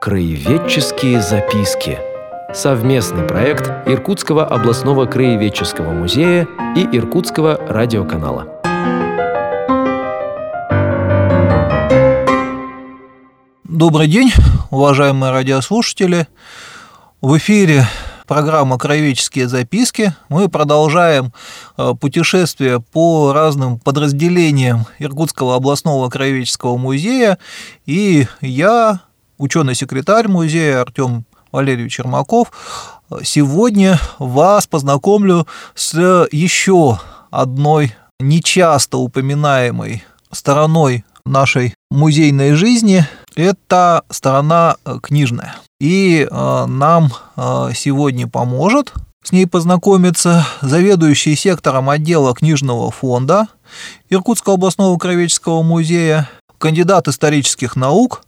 Краеведческие записки. Совместный проект Иркутского областного краеведческого музея и Иркутского радиоканала. Добрый день, уважаемые радиослушатели. В эфире программа «Краеведческие записки». Мы продолжаем э, путешествие по разным подразделениям Иркутского областного краеведческого музея. И я, ученый-секретарь музея Артем Валерьевич Чермаков, сегодня вас познакомлю с еще одной нечасто упоминаемой стороной нашей музейной жизни – это сторона книжная. И э, нам э, сегодня поможет с ней познакомиться заведующий сектором отдела книжного фонда Иркутского областного краеведческого музея, кандидат исторических наук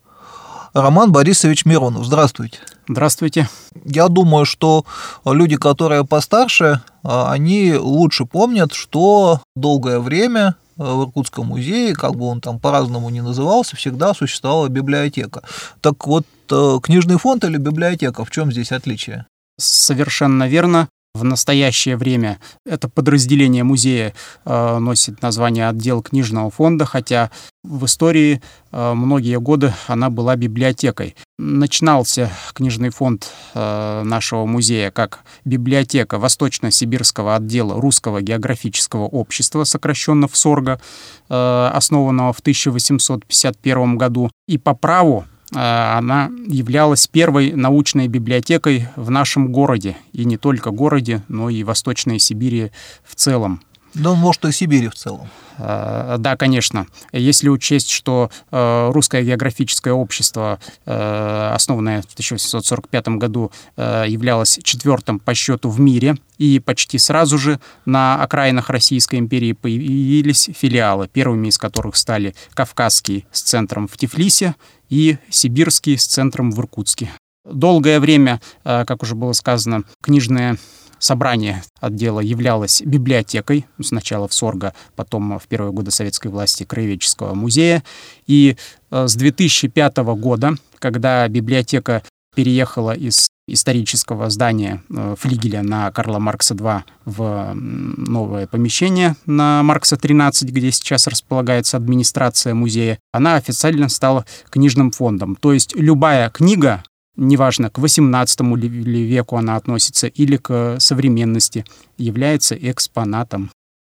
Роман Борисович Миронов. Здравствуйте. Здравствуйте. Я думаю, что люди, которые постарше, э, они лучше помнят, что долгое время в Иркутском музее, как бы он там по-разному не назывался, всегда существовала библиотека. Так вот, э, книжный фонд или библиотека, в чем здесь отличие? Совершенно верно. В настоящее время это подразделение музея э, носит название отдел книжного фонда, хотя в истории э, многие годы она была библиотекой. Начинался книжный фонд э, нашего музея как библиотека Восточно-Сибирского отдела Русского географического общества, сокращенно в СОРГа, э, основанного в 1851 году. И по праву она являлась первой научной библиотекой в нашем городе, и не только городе, но и Восточной Сибири в целом. Да, может, и Сибири в целом. Э, да, конечно. Если учесть, что э, Русское географическое общество, основанное в 1845 году, являлось четвертым по счету в мире, и почти сразу же на окраинах Российской империи появились филиалы, первыми из которых стали Кавказский с центром в Тифлисе и Сибирский с центром в Иркутске. Долгое время, э, как уже было сказано, книжное собрание отдела являлось библиотекой, сначала в Сорго, потом в первые годы советской власти Краеведческого музея. И э, с 2005 года, когда библиотека переехала из исторического здания э, флигеля на Карла Маркса 2 в новое помещение на Маркса 13, где сейчас располагается администрация музея, она официально стала книжным фондом. То есть любая книга, неважно, к 18 веку она относится или к современности, является экспонатом.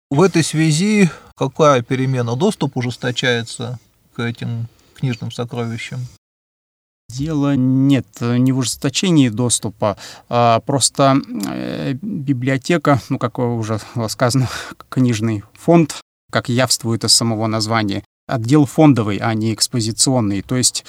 В этой связи какая перемена? Доступ ужесточается к этим книжным сокровищам? Дело нет не в ужесточении доступа, а просто э, библиотека, ну, как уже сказано, книжный фонд, как явствует из самого названия, отдел фондовый, а не экспозиционный. То есть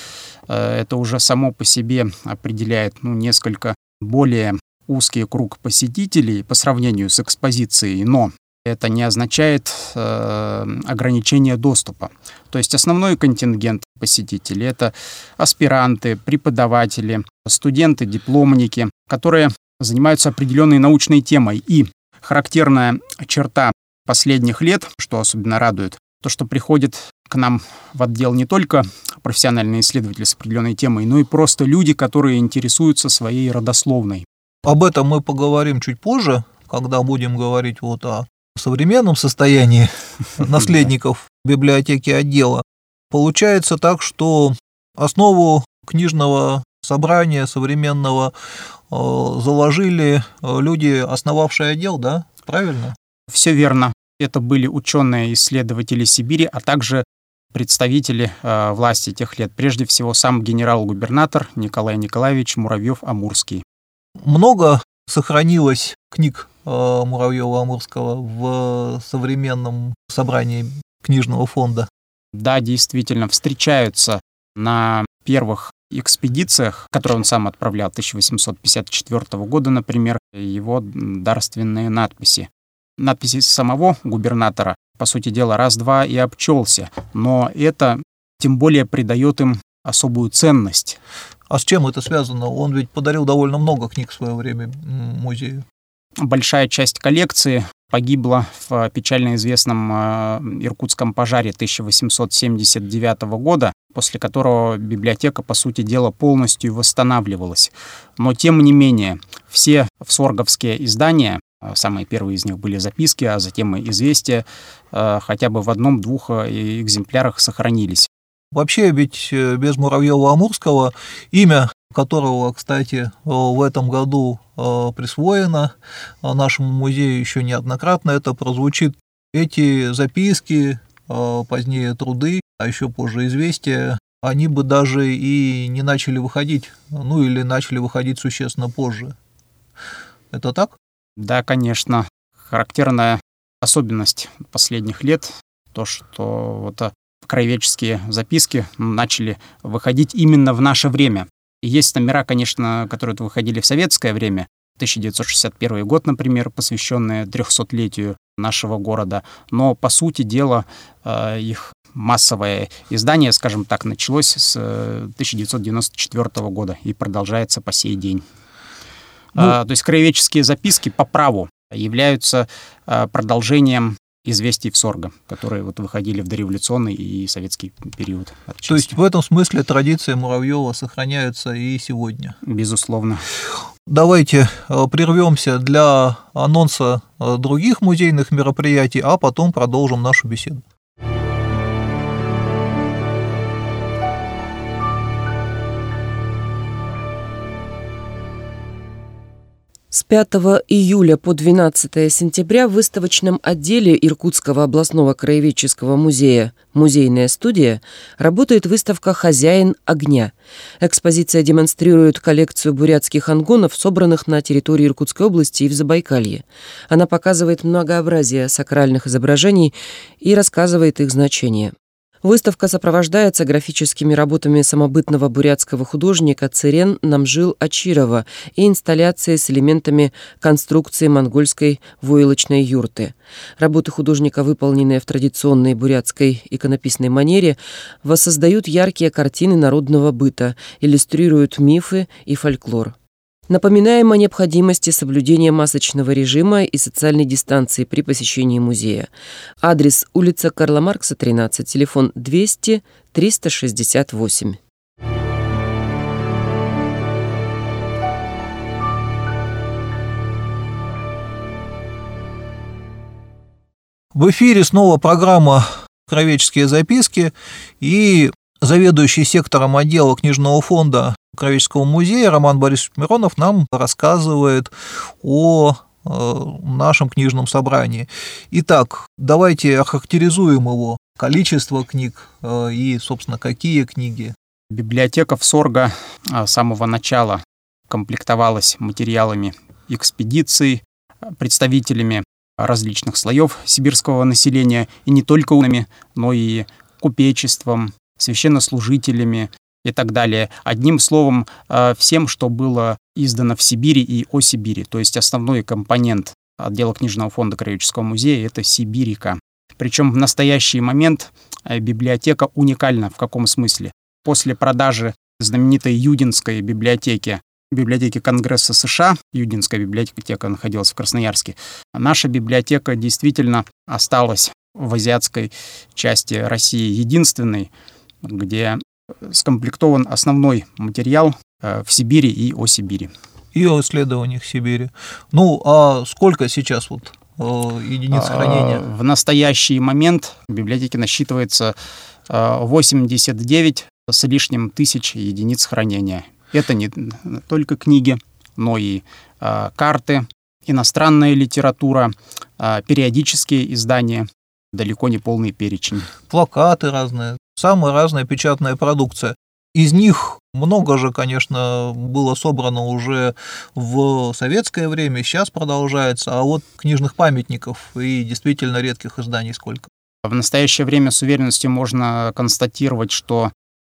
э, это уже само по себе определяет ну, несколько более узкий круг посетителей по сравнению с экспозицией, но это не означает э, ограничение доступа. То есть основной контингент посетителей — это аспиранты, преподаватели, студенты, дипломники, которые занимаются определенной научной темой. И характерная черта последних лет, что особенно радует, то, что приходит к нам в отдел не только профессиональные исследователи с определенной темой, но и просто люди, которые интересуются своей родословной. Об этом мы поговорим чуть позже, когда будем говорить вот о современном состоянии наследников библиотеки отдела, получается так, что основу книжного собрания современного э, заложили э, люди, основавшие отдел, да? Правильно? Все верно. Это были ученые-исследователи Сибири, а также представители э, власти тех лет. Прежде всего, сам генерал-губернатор Николай Николаевич Муравьев-Амурский. Много сохранилось книг э, Муравьева-Амурского в современном собрании книжного фонда. Да, действительно, встречаются на первых экспедициях, которые он сам отправлял 1854 года, например, его дарственные надписи. Надписи самого губернатора, по сути дела, раз-два и обчелся, но это тем более придает им особую ценность. А с чем это связано? Он ведь подарил довольно много книг в свое время музею. большая часть коллекции погибла в печально известном э, иркутском пожаре 1879 года, после которого библиотека, по сути дела, полностью восстанавливалась. Но, тем не менее, все всорговские издания, э, самые первые из них были записки, а затем и известия, э, хотя бы в одном-двух экземплярах сохранились. Вообще ведь без Муравьева-Амурского имя которого, кстати, в этом году э, присвоено э, нашему музею еще неоднократно. Это прозвучит эти записки, э, позднее труды, а еще позже известия, они бы даже и не начали выходить, ну или начали выходить существенно позже. Это так? Да, конечно. Характерная особенность последних лет то, что вот краеведческие записки начали выходить именно в наше время. Есть номера, конечно, которые выходили в советское время, 1961 год, например, посвященные 300-летию нашего города. Но, по сути дела, э, их массовое издание, скажем так, началось с 1994 э, года и продолжается по сей день. Ну, а, то есть краеведческие записки по праву являются э, продолжением известий в Сорго, которые вот выходили в дореволюционный и советский период. Отчасти. То есть в этом смысле традиции Муравьева сохраняются и сегодня? Безусловно. Давайте э, прервемся для анонса э, других музейных мероприятий, а потом продолжим нашу беседу. С 5 июля по 12 сентября в выставочном отделе Иркутского областного краеведческого музея «Музейная студия» работает выставка «Хозяин огня». Экспозиция демонстрирует коллекцию бурятских ангонов, собранных на территории Иркутской области и в Забайкалье. Она показывает многообразие сакральных изображений и рассказывает их значение. Выставка сопровождается графическими работами самобытного бурятского художника Цирен Намжил Ачирова и инсталляцией с элементами конструкции монгольской войлочной юрты. Работы художника, выполненные в традиционной бурятской иконописной манере, воссоздают яркие картины народного быта, иллюстрируют мифы и фольклор. Напоминаем о необходимости соблюдения масочного режима и социальной дистанции при посещении музея. Адрес улица Карла Маркса, 13, телефон 200 368. В эфире снова программа «Кровеческие записки» и заведующий сектором отдела книжного фонда Кровеческого музея Роман Борисович Миронов нам рассказывает о э, нашем книжном собрании. Итак, давайте охарактеризуем его. Количество книг э, и, собственно, какие книги. Библиотека в Сорго э, с самого начала комплектовалась материалами экспедиций, представителями различных слоев сибирского населения, и не только умными, но и купечеством, священнослужителями, и так далее. Одним словом, э, всем, что было издано в Сибири и о Сибири. То есть основной компонент отдела книжного фонда Краеведческого музея — это Сибирика. Причем в настоящий момент э, библиотека уникальна. В каком смысле? После продажи знаменитой Юдинской библиотеки библиотеки Конгресса США, Юдинская библиотека находилась в Красноярске, наша библиотека действительно осталась в азиатской части России единственной, где скомплектован основной материал э, в Сибири и о Сибири. И о исследованиях Сибири. Ну, а сколько сейчас вот э, единиц а, хранения? В настоящий момент в библиотеке насчитывается 89 э, с лишним тысяч единиц хранения. Это не только книги, но и карты, иностранная литература, периодические издания, далеко не полный перечень. Плакаты разные самая разная печатная продукция. Из них много же, конечно, было собрано уже в советское время, сейчас продолжается, а вот книжных памятников и действительно редких изданий сколько. В настоящее время с уверенностью можно констатировать, что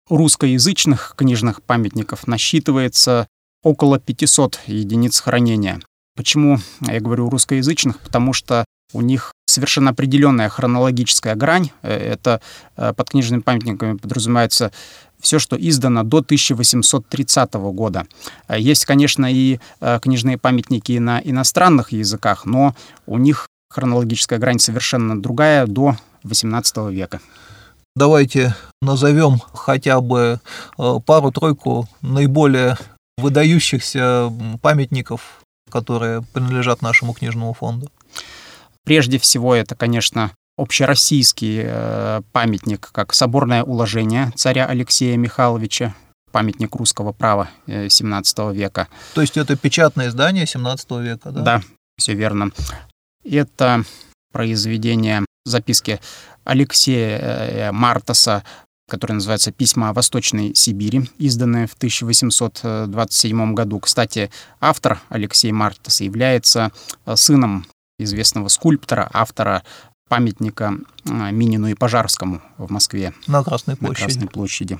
русскоязычных книжных памятников насчитывается около 500 единиц хранения. Почему я говорю русскоязычных? Потому что у них совершенно определенная хронологическая грань. Э, это э, под книжными памятниками подразумевается все, что издано до 1830 года. Есть, конечно, и книжные памятники на иностранных языках, но у них хронологическая грань совершенно другая, до XVIII века. Давайте назовем хотя бы пару-тройку наиболее выдающихся памятников, которые принадлежат нашему книжному фонду. Прежде всего, это, конечно, общероссийский э, памятник, как соборное уложение царя Алексея Михайловича, памятник русского права э, 17 века. То есть это печатное издание 17 века, да? Да, все верно. Это произведение записки Алексея э, Мартаса, которое называется «Письма о Восточной Сибири», изданное в 1827 году. Кстати, автор Алексей Мартас является э, сыном известного скульптора, автора памятника э, Минину и Пожарскому в Москве. На Красной площади. На Красной площади.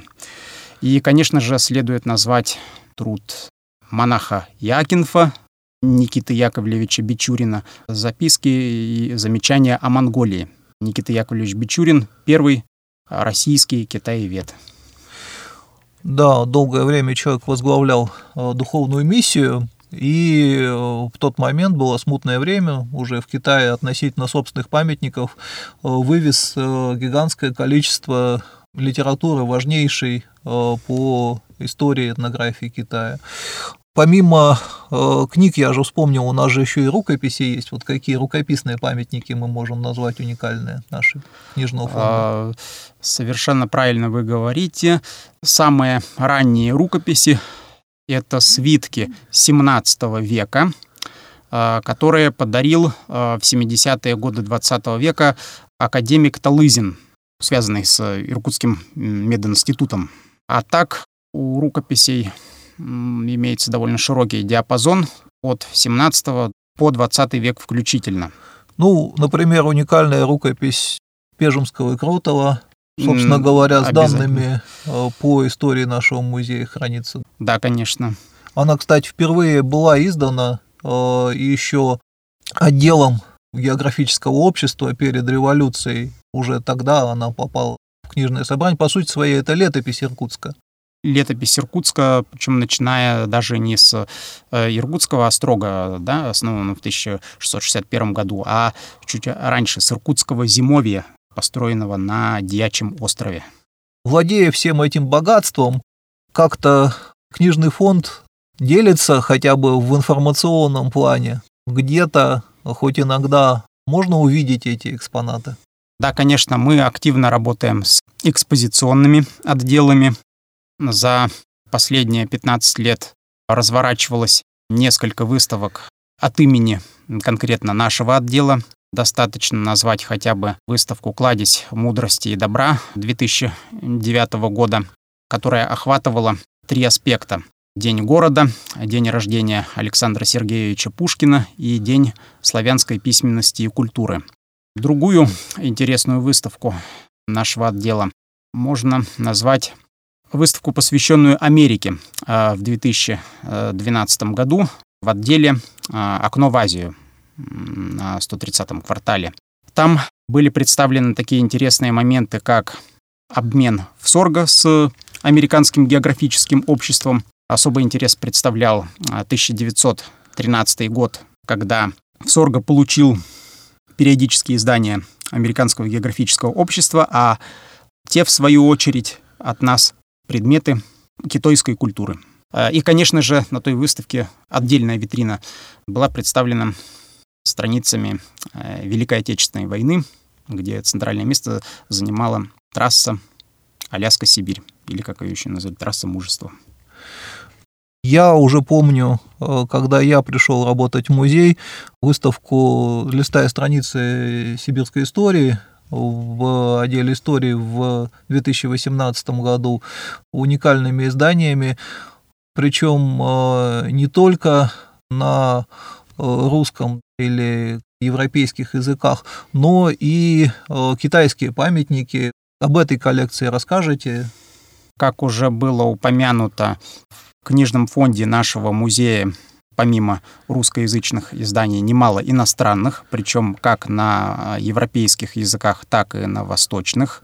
И, конечно же, следует назвать труд монаха Якинфа, Никиты Яковлевича Бичурина, записки и замечания о Монголии. Никита Яковлевич Бичурин — первый российский китаевед. Да, долгое время человек возглавлял э, духовную миссию, и э, в тот момент было смутное время, уже в Китае относительно собственных памятников э, вывез гигантское количество литературы, важнейшей по истории этнографии Китая. Помимо э, книг, я же вспомнил, у нас же еще и рукописи есть. Вот какие рукописные памятники мы можем назвать уникальные наши книжного фонда? А, совершенно правильно вы говорите. Самые ранние рукописи — это свитки 17 века, э, которые подарил э, в 70-е годы 20 века академик Талызин, связанный с Иркутским мединститутом. А так у рукописей имеется довольно широкий диапазон от 17 по 20 век включительно. Ну, например, уникальная рукопись Пежемского и Кротова, собственно говоря, с данными э, по истории нашего музея хранится. Да, конечно. Она, кстати, впервые была издана э, еще отделом географического общества перед революцией. Уже тогда она попала в книжное собрание. По сути своей, это летопись Иркутска летопись Иркутска, причем начиная даже не с э, Иркутского острога, да, основанного в 1661 году, а чуть раньше, с Иркутского зимовья, построенного на Дьячьем острове. Владея всем этим богатством, как-то книжный фонд делится хотя бы в информационном плане. Где-то, хоть иногда, можно увидеть эти экспонаты. Да, конечно, мы активно работаем с экспозиционными отделами за последние 15 лет разворачивалось несколько выставок от имени конкретно нашего отдела. Достаточно назвать хотя бы выставку «Кладезь мудрости и добра» 2009 года, которая охватывала три аспекта. День города, день рождения Александра Сергеевича Пушкина и День славянской письменности и культуры. Другую интересную выставку нашего отдела можно назвать выставку, посвященную Америке а, в 2012 году в отделе а, «Окно в Азию» на 130-м квартале. Там были представлены такие интересные моменты, как обмен в Сорго с Американским географическим обществом. Особый интерес представлял 1913 а, год, когда Сорго получил периодические издания Американского географического общества, а те, в свою очередь, от нас предметы китайской культуры. А, и, конечно же, на той выставке отдельная витрина была представлена страницами э, Великой Отечественной войны, где центральное место занимала трасса Аляска-Сибирь, или как ее еще называют, трасса мужества. Я уже помню, э, когда я пришел работать в музей, выставку «Листая страницы сибирской истории» в отделе истории в 2018 году уникальными изданиями, причем э, не только на русском или европейских языках, но и э, китайские памятники. Об этой коллекции расскажете? Как уже было упомянуто в книжном фонде нашего музея помимо русскоязычных изданий немало иностранных, причем как на европейских языках, так и на восточных.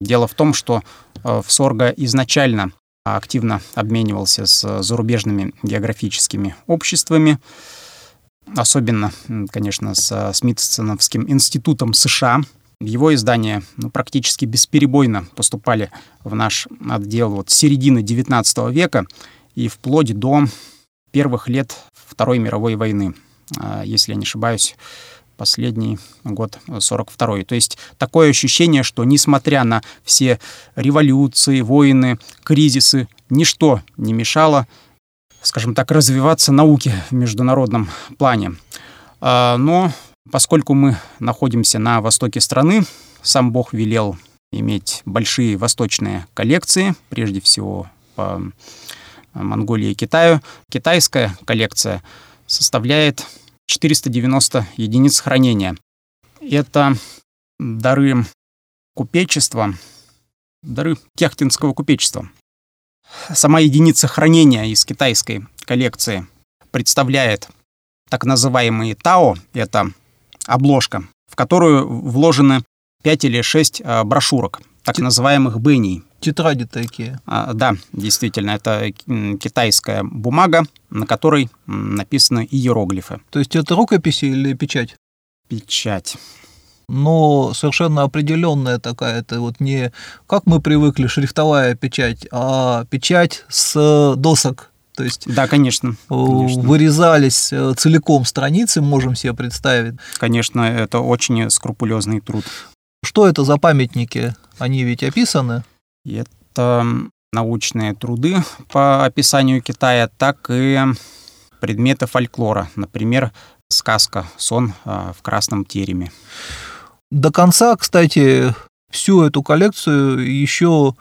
Дело в том, что э, в Сорго изначально активно обменивался с зарубежными географическими обществами, особенно, конечно, с Смитсоновским институтом США. Его издания ну, практически бесперебойно поступали в наш отдел вот с середины XIX века и вплоть до первых лет Второй мировой войны. А, если я не ошибаюсь, последний год 42 То есть такое ощущение, что несмотря на все революции, войны, кризисы, ничто не мешало, скажем так, развиваться науке в международном плане. А, но поскольку мы находимся на востоке страны, сам Бог велел иметь большие восточные коллекции, прежде всего по Монголии и Китаю. Китайская коллекция составляет 490 единиц хранения. Это дары купечества, дары кехтинского купечества. Сама единица хранения из китайской коллекции представляет так называемые тао, это обложка, в которую вложены 5 или 6 а, брошюрок, так называемых беней. Тетради такие. А, да, действительно, это китайская бумага, на которой написаны иероглифы. То есть это рукописи или печать? Печать. Но совершенно определенная такая, это вот не как мы привыкли шрифтовая печать, а печать с досок. То есть да, конечно, конечно. вырезались э, целиком страницы, можем себе представить. Конечно, это очень скрупулезный труд. Что это за памятники? Они ведь описаны? Это научные труды по описанию Китая, так и предметы фольклора. Например, сказка «Сон а, в красном тереме». До конца, кстати, всю эту коллекцию еще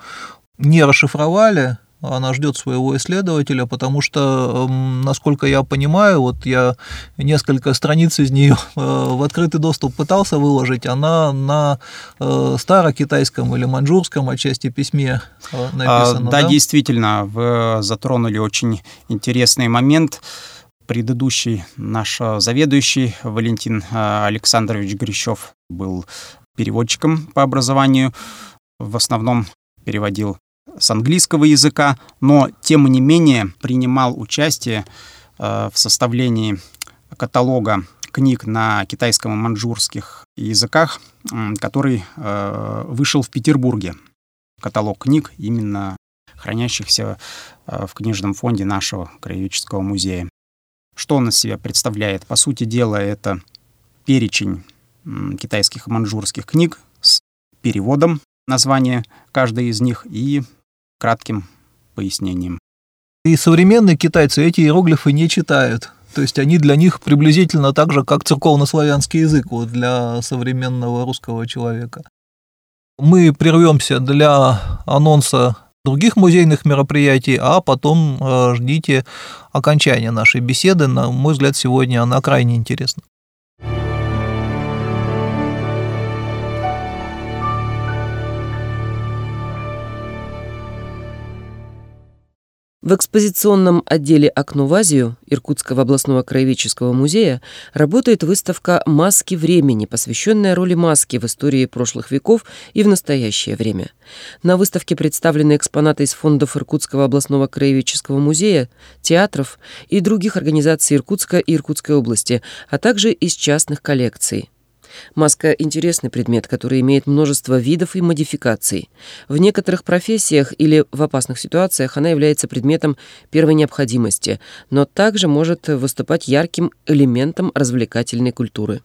не расшифровали, она ждет своего исследователя, потому что, насколько я понимаю, вот я несколько страниц из нее э, в открытый доступ пытался выложить, она на э, старокитайском или маньчжурском отчасти письме э, написана. А, да, да, действительно, вы затронули очень интересный момент предыдущий наш заведующий Валентин Александрович Грищев был переводчиком по образованию, в основном переводил с английского языка, но тем не менее принимал участие э, в составлении каталога книг на китайском и маньчжурских языках, который э, вышел в Петербурге. Каталог книг, именно хранящихся э, в книжном фонде нашего краеведческого музея. Что он из себя представляет? По сути дела, это перечень китайских и маньчжурских книг с переводом названия каждой из них и кратким пояснением. И современные китайцы эти иероглифы не читают. То есть они для них приблизительно так же, как церковнославянский язык вот для современного русского человека. Мы прервемся для анонса других музейных мероприятий, а потом э, ждите окончания нашей беседы. На мой взгляд, сегодня она крайне интересна. В экспозиционном отделе «Окно в Азию» Иркутского областного краеведческого музея работает выставка «Маски времени», посвященная роли маски в истории прошлых веков и в настоящее время. На выставке представлены экспонаты из фондов Иркутского областного краеведческого музея, театров и других организаций Иркутска и Иркутской области, а также из частных коллекций. Маска – интересный предмет, который имеет множество видов и модификаций. В некоторых профессиях или в опасных ситуациях она является предметом первой необходимости, но также может выступать ярким элементом развлекательной культуры.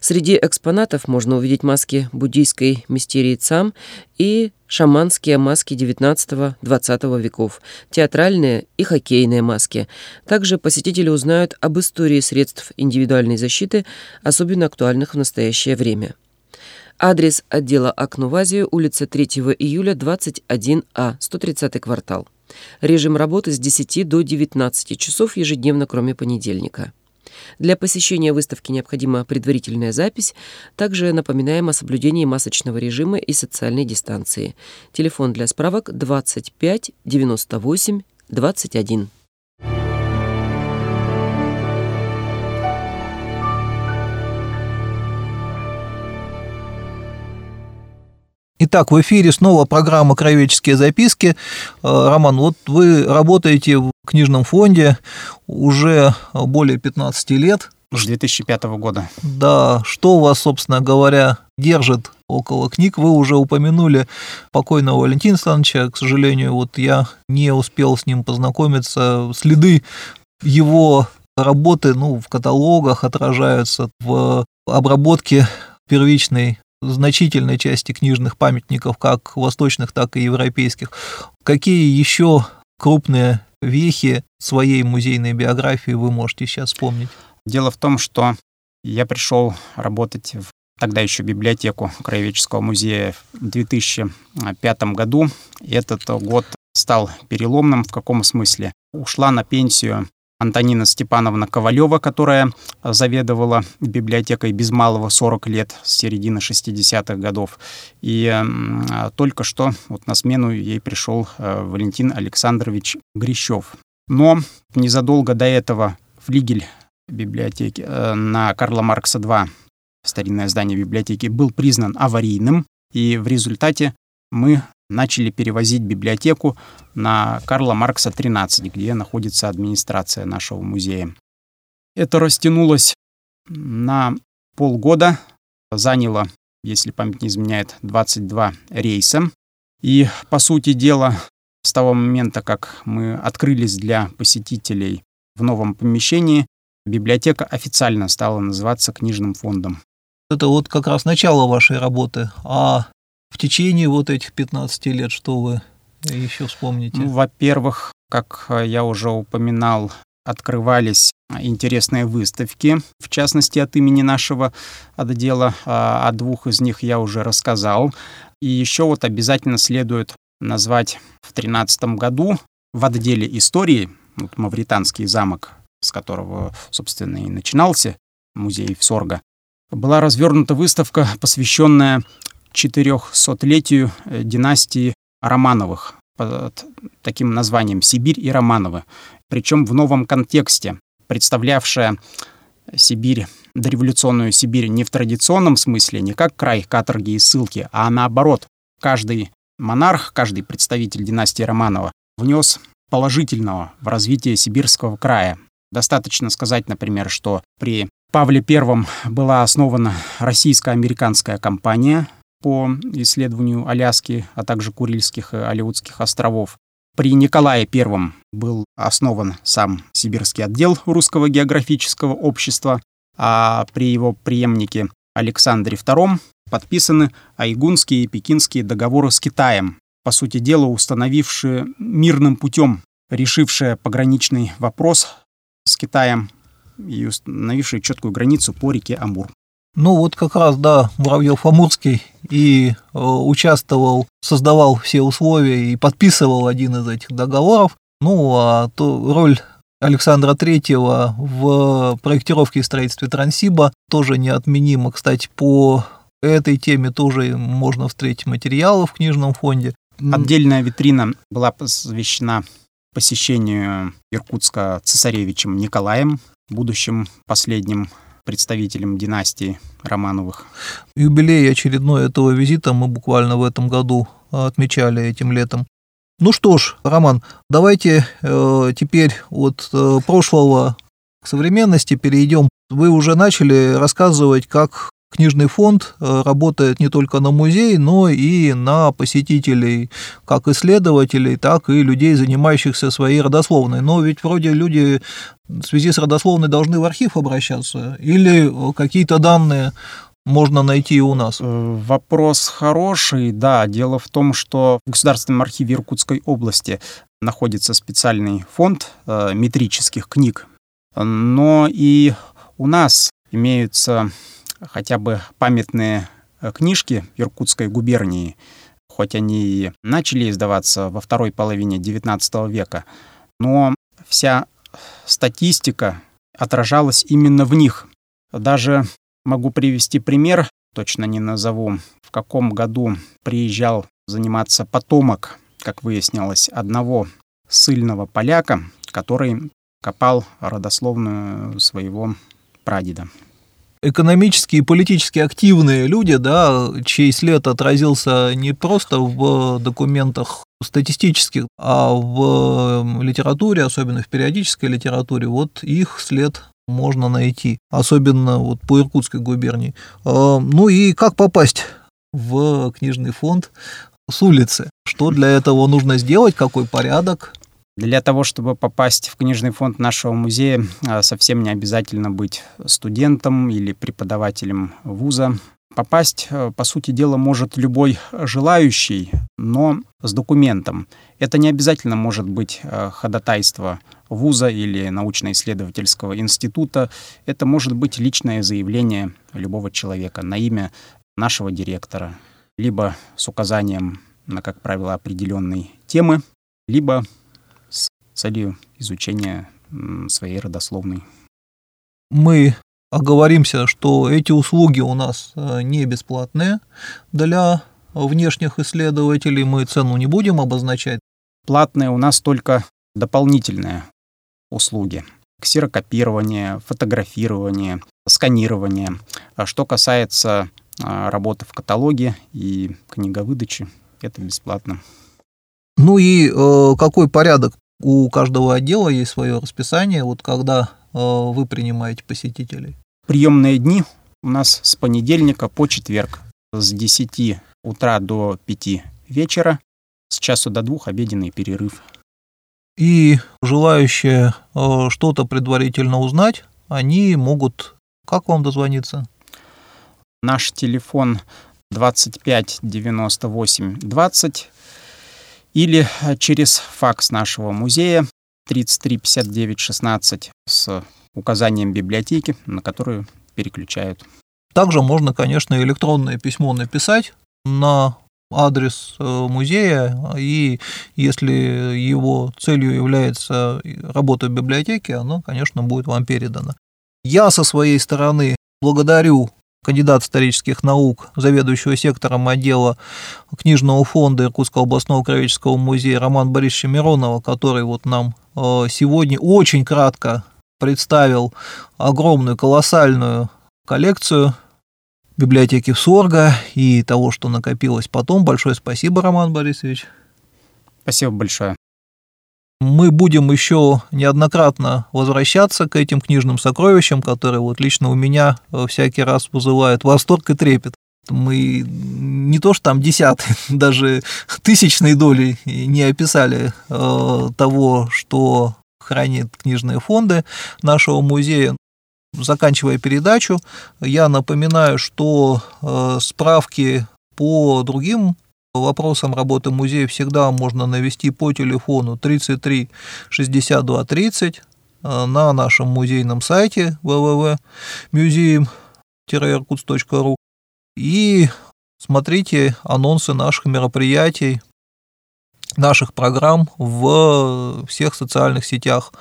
Среди экспонатов можно увидеть маски буддийской мистерии Цам и шаманские маски XIX-XX веков, театральные и хоккейные маски. Также посетители узнают об истории средств индивидуальной защиты, особенно актуальных в настоящее время. Адрес отдела «Окно в Азию», улица 3 июля, 21А, 130 квартал. Режим работы с 10 до 19 часов ежедневно, кроме понедельника. Для посещения выставки необходима предварительная запись. Также напоминаем о соблюдении масочного режима и социальной дистанции. Телефон для справок 25 98 21. Итак, в эфире снова программа «Краеведческие записки». Э, Роман, вот вы работаете в книжном фонде уже более 15 лет. С 2005 года. Да, что вас, собственно говоря, держит около книг? Вы уже упомянули покойного Валентина Александровича. К сожалению, вот я не успел с ним познакомиться. Следы его работы ну, в каталогах отражаются, в обработке первичной значительной части книжных памятников, как восточных, так и европейских. Какие еще крупные вехи своей музейной биографии вы можете сейчас вспомнить? Дело в том, что я пришел работать в тогда еще библиотеку Краеведческого музея в 2005 году. Этот год стал переломным в каком смысле? Ушла на пенсию Антонина Степановна Ковалева, которая заведовала библиотекой без малого 40 лет с середины 60-х годов. И э, только что вот на смену ей пришел э, Валентин Александрович Грищев. Но незадолго до этого флигель библиотеки э, на Карла Маркса 2, старинное здание библиотеки, был признан аварийным, и в результате мы начали перевозить библиотеку на Карла Маркса 13, где находится администрация нашего музея. Это растянулось на полгода, заняло, если память не изменяет, 22 рейса. И, по сути дела, с того момента, как мы открылись для посетителей в новом помещении, библиотека официально стала называться книжным фондом. Это вот как раз начало вашей работы. А в течение вот этих 15 лет что вы еще вспомните? Ну, во-первых, как я уже упоминал, открывались интересные выставки, в частности, от имени нашего отдела. А, о двух из них я уже рассказал. И еще вот обязательно следует назвать в 2013 году в отделе истории, вот Мавританский замок, с которого, собственно, и начинался музей в Сорго, была развернута выставка, посвященная 400-летию э, династии Романовых под таким названием «Сибирь и Романовы», причем в новом контексте, представлявшая Сибирь, дореволюционную Сибирь не в традиционном смысле, не как край каторги и ссылки, а наоборот, каждый монарх, каждый представитель династии Романова внес положительного в развитие сибирского края. Достаточно сказать, например, что при Павле I была основана российско-американская компания, по исследованию Аляски, а также Курильских и Алеутских островов. При Николае I был основан сам Сибирский отдел Русского географического общества, а при его преемнике Александре II подписаны Айгунские и Пекинские договоры с Китаем, по сути дела установившие мирным путем, решившие пограничный вопрос с Китаем и установившие четкую границу по реке Амур. Ну вот как раз, да, Муравьев-Амурский и э, участвовал, создавал все условия и подписывал один из этих договоров. Ну а то роль Александра Третьего в проектировке и строительстве Транссиба тоже неотменима. Кстати, по этой теме тоже можно встретить материалы в книжном фонде. Отдельная витрина была посвящена посещению Иркутска цесаревичем Николаем, будущим последним представителем династии Романовых. Юбилей очередной этого визита мы буквально в этом году отмечали этим летом. Ну что ж, Роман, давайте э, теперь от э, прошлого к современности перейдем. Вы уже начали рассказывать, как книжный фонд э, работает не только на музей, но и на посетителей, как исследователей, так и людей, занимающихся своей родословной. Но ведь вроде люди в связи с родословной должны в архив обращаться или какие-то данные можно найти и у нас? Э, вопрос хороший, да. Дело в том, что в Государственном архиве Иркутской области находится специальный фонд э, метрических книг, но и у нас имеются хотя бы памятные э, книжки Иркутской губернии, хоть они и начали издаваться во второй половине XIX века, но вся статистика отражалась именно в них. Даже могу привести пример, точно не назову, в каком году приезжал заниматься потомок, как выяснилось, одного сыльного поляка, который копал родословную своего прадеда. Экономически и политически активные люди, да, чей след отразился не просто в документах статистических, а в литературе, особенно в периодической литературе, вот их след можно найти, особенно вот по Иркутской губернии. А, ну и как попасть в книжный фонд с улицы? Что для этого нужно сделать, какой порядок? Для того, чтобы попасть в книжный фонд нашего музея, а, совсем не обязательно быть студентом или преподавателем вуза. Попасть, э, по сути дела, может любой желающий, но с документом. Это не обязательно может быть э, ходатайство вуза или научно-исследовательского института. Это может быть личное заявление любого человека на имя нашего директора, либо с указанием на, как правило, определенной темы, либо целью изучения своей родословной. Мы оговоримся, что эти услуги у нас э, не бесплатные для внешних исследователей. Мы цену не будем обозначать. Платные у нас только дополнительные услуги. Ксерокопирование, фотографирование, сканирование. А что касается а, работы в каталоге и книговыдачи, это бесплатно. Ну и э, какой порядок? У каждого отдела есть свое расписание. Вот когда э, вы принимаете посетителей? Приемные дни у нас с понедельника по четверг с 10 утра до 5 вечера, с часу до двух обеденный перерыв. И желающие э, что-то предварительно узнать, они могут как вам дозвониться? Наш телефон 25 98 20 или через факс нашего музея 33 59 16 с указанием библиотеки, на которую переключают. Также можно, конечно, электронное письмо написать на адрес э, музея, и если его целью является работа в библиотеке, оно, конечно, будет вам передано. Я со своей стороны благодарю кандидат исторических наук, заведующего сектором отдела книжного фонда Иркутского областного краеведческого музея Роман Борисовича Миронова, который вот нам э, сегодня очень кратко представил огромную, колоссальную коллекцию библиотеки Сорга и того, что накопилось потом. Большое спасибо, Роман Борисович. Спасибо большое. Мы будем еще неоднократно возвращаться к этим книжным сокровищам, которые вот лично у меня э, всякий раз вызывают восторг и трепет. Мы не то что там десятые, даже тысячной доли не описали э, того, что хранит книжные фонды нашего музея. Заканчивая передачу, я напоминаю, что э, справки по другим вопросам работы музея всегда можно навести по телефону 33 62 30 на нашем музейном сайте www.museum-irkuts.ru и смотрите анонсы наших мероприятий наших программ в всех социальных сетях,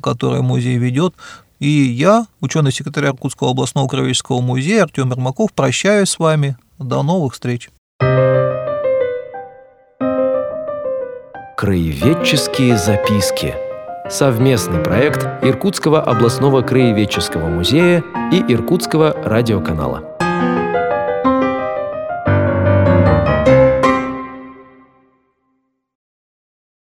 которые музей ведет. И я, ученый секретарь Иркутского областного краеведческого музея Артем Ермаков, прощаюсь с вами. До новых встреч. Краеведческие записки. Совместный проект Иркутского областного краеведческого музея и Иркутского радиоканала.